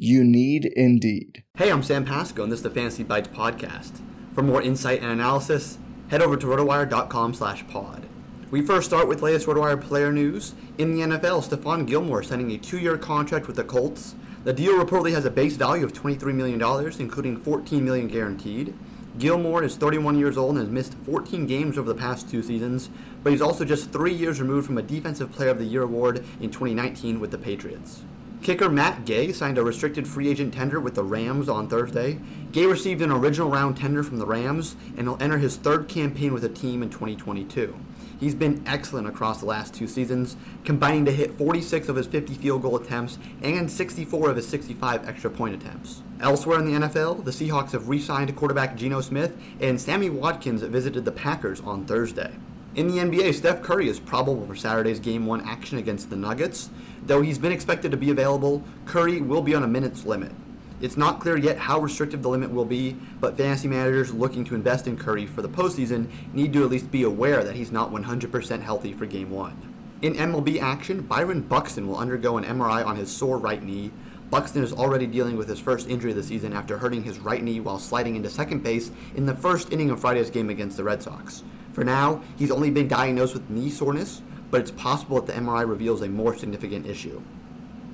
You need Indeed. Hey, I'm Sam Pasco, and this is the Fantasy Bites podcast. For more insight and analysis, head over to rotowire.com slash pod. We first start with latest RotoWire player news. In the NFL, Stephon Gilmore signing a two-year contract with the Colts. The deal reportedly has a base value of $23 million, including 14 million guaranteed. Gilmore is 31 years old and has missed 14 games over the past two seasons, but he's also just three years removed from a Defensive Player of the Year award in 2019 with the Patriots. Kicker Matt Gay signed a restricted free agent tender with the Rams on Thursday. Gay received an original round tender from the Rams and will enter his third campaign with the team in 2022. He's been excellent across the last two seasons, combining to hit 46 of his 50 field goal attempts and 64 of his 65 extra point attempts. Elsewhere in the NFL, the Seahawks have re signed quarterback Geno Smith, and Sammy Watkins visited the Packers on Thursday. In the NBA, Steph Curry is probable for Saturday's Game 1 action against the Nuggets. Though he's been expected to be available, Curry will be on a minutes limit. It's not clear yet how restrictive the limit will be, but fantasy managers looking to invest in Curry for the postseason need to at least be aware that he's not 100% healthy for Game 1. In MLB action, Byron Buxton will undergo an MRI on his sore right knee. Buxton is already dealing with his first injury of the season after hurting his right knee while sliding into second base in the first inning of Friday's game against the Red Sox. For now, he's only been diagnosed with knee soreness, but it's possible that the MRI reveals a more significant issue.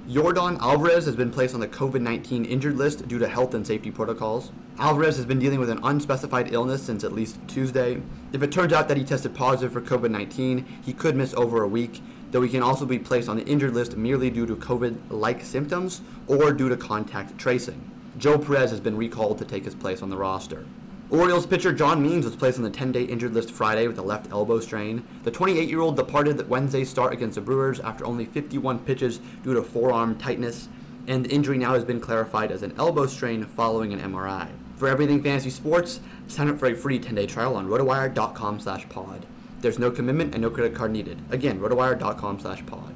Yordan Alvarez has been placed on the COVID 19 injured list due to health and safety protocols. Alvarez has been dealing with an unspecified illness since at least Tuesday. If it turns out that he tested positive for COVID 19, he could miss over a week, though he can also be placed on the injured list merely due to COVID like symptoms or due to contact tracing. Joe Perez has been recalled to take his place on the roster. Orioles pitcher John Means was placed on the 10-day injured list Friday with a left elbow strain. The 28-year-old departed that Wednesday's start against the Brewers after only 51 pitches due to forearm tightness, and the injury now has been clarified as an elbow strain following an MRI. For everything fantasy sports, sign up for a free 10-day trial on rotowire.com slash pod. There's no commitment and no credit card needed. Again, rotowire.com/pod.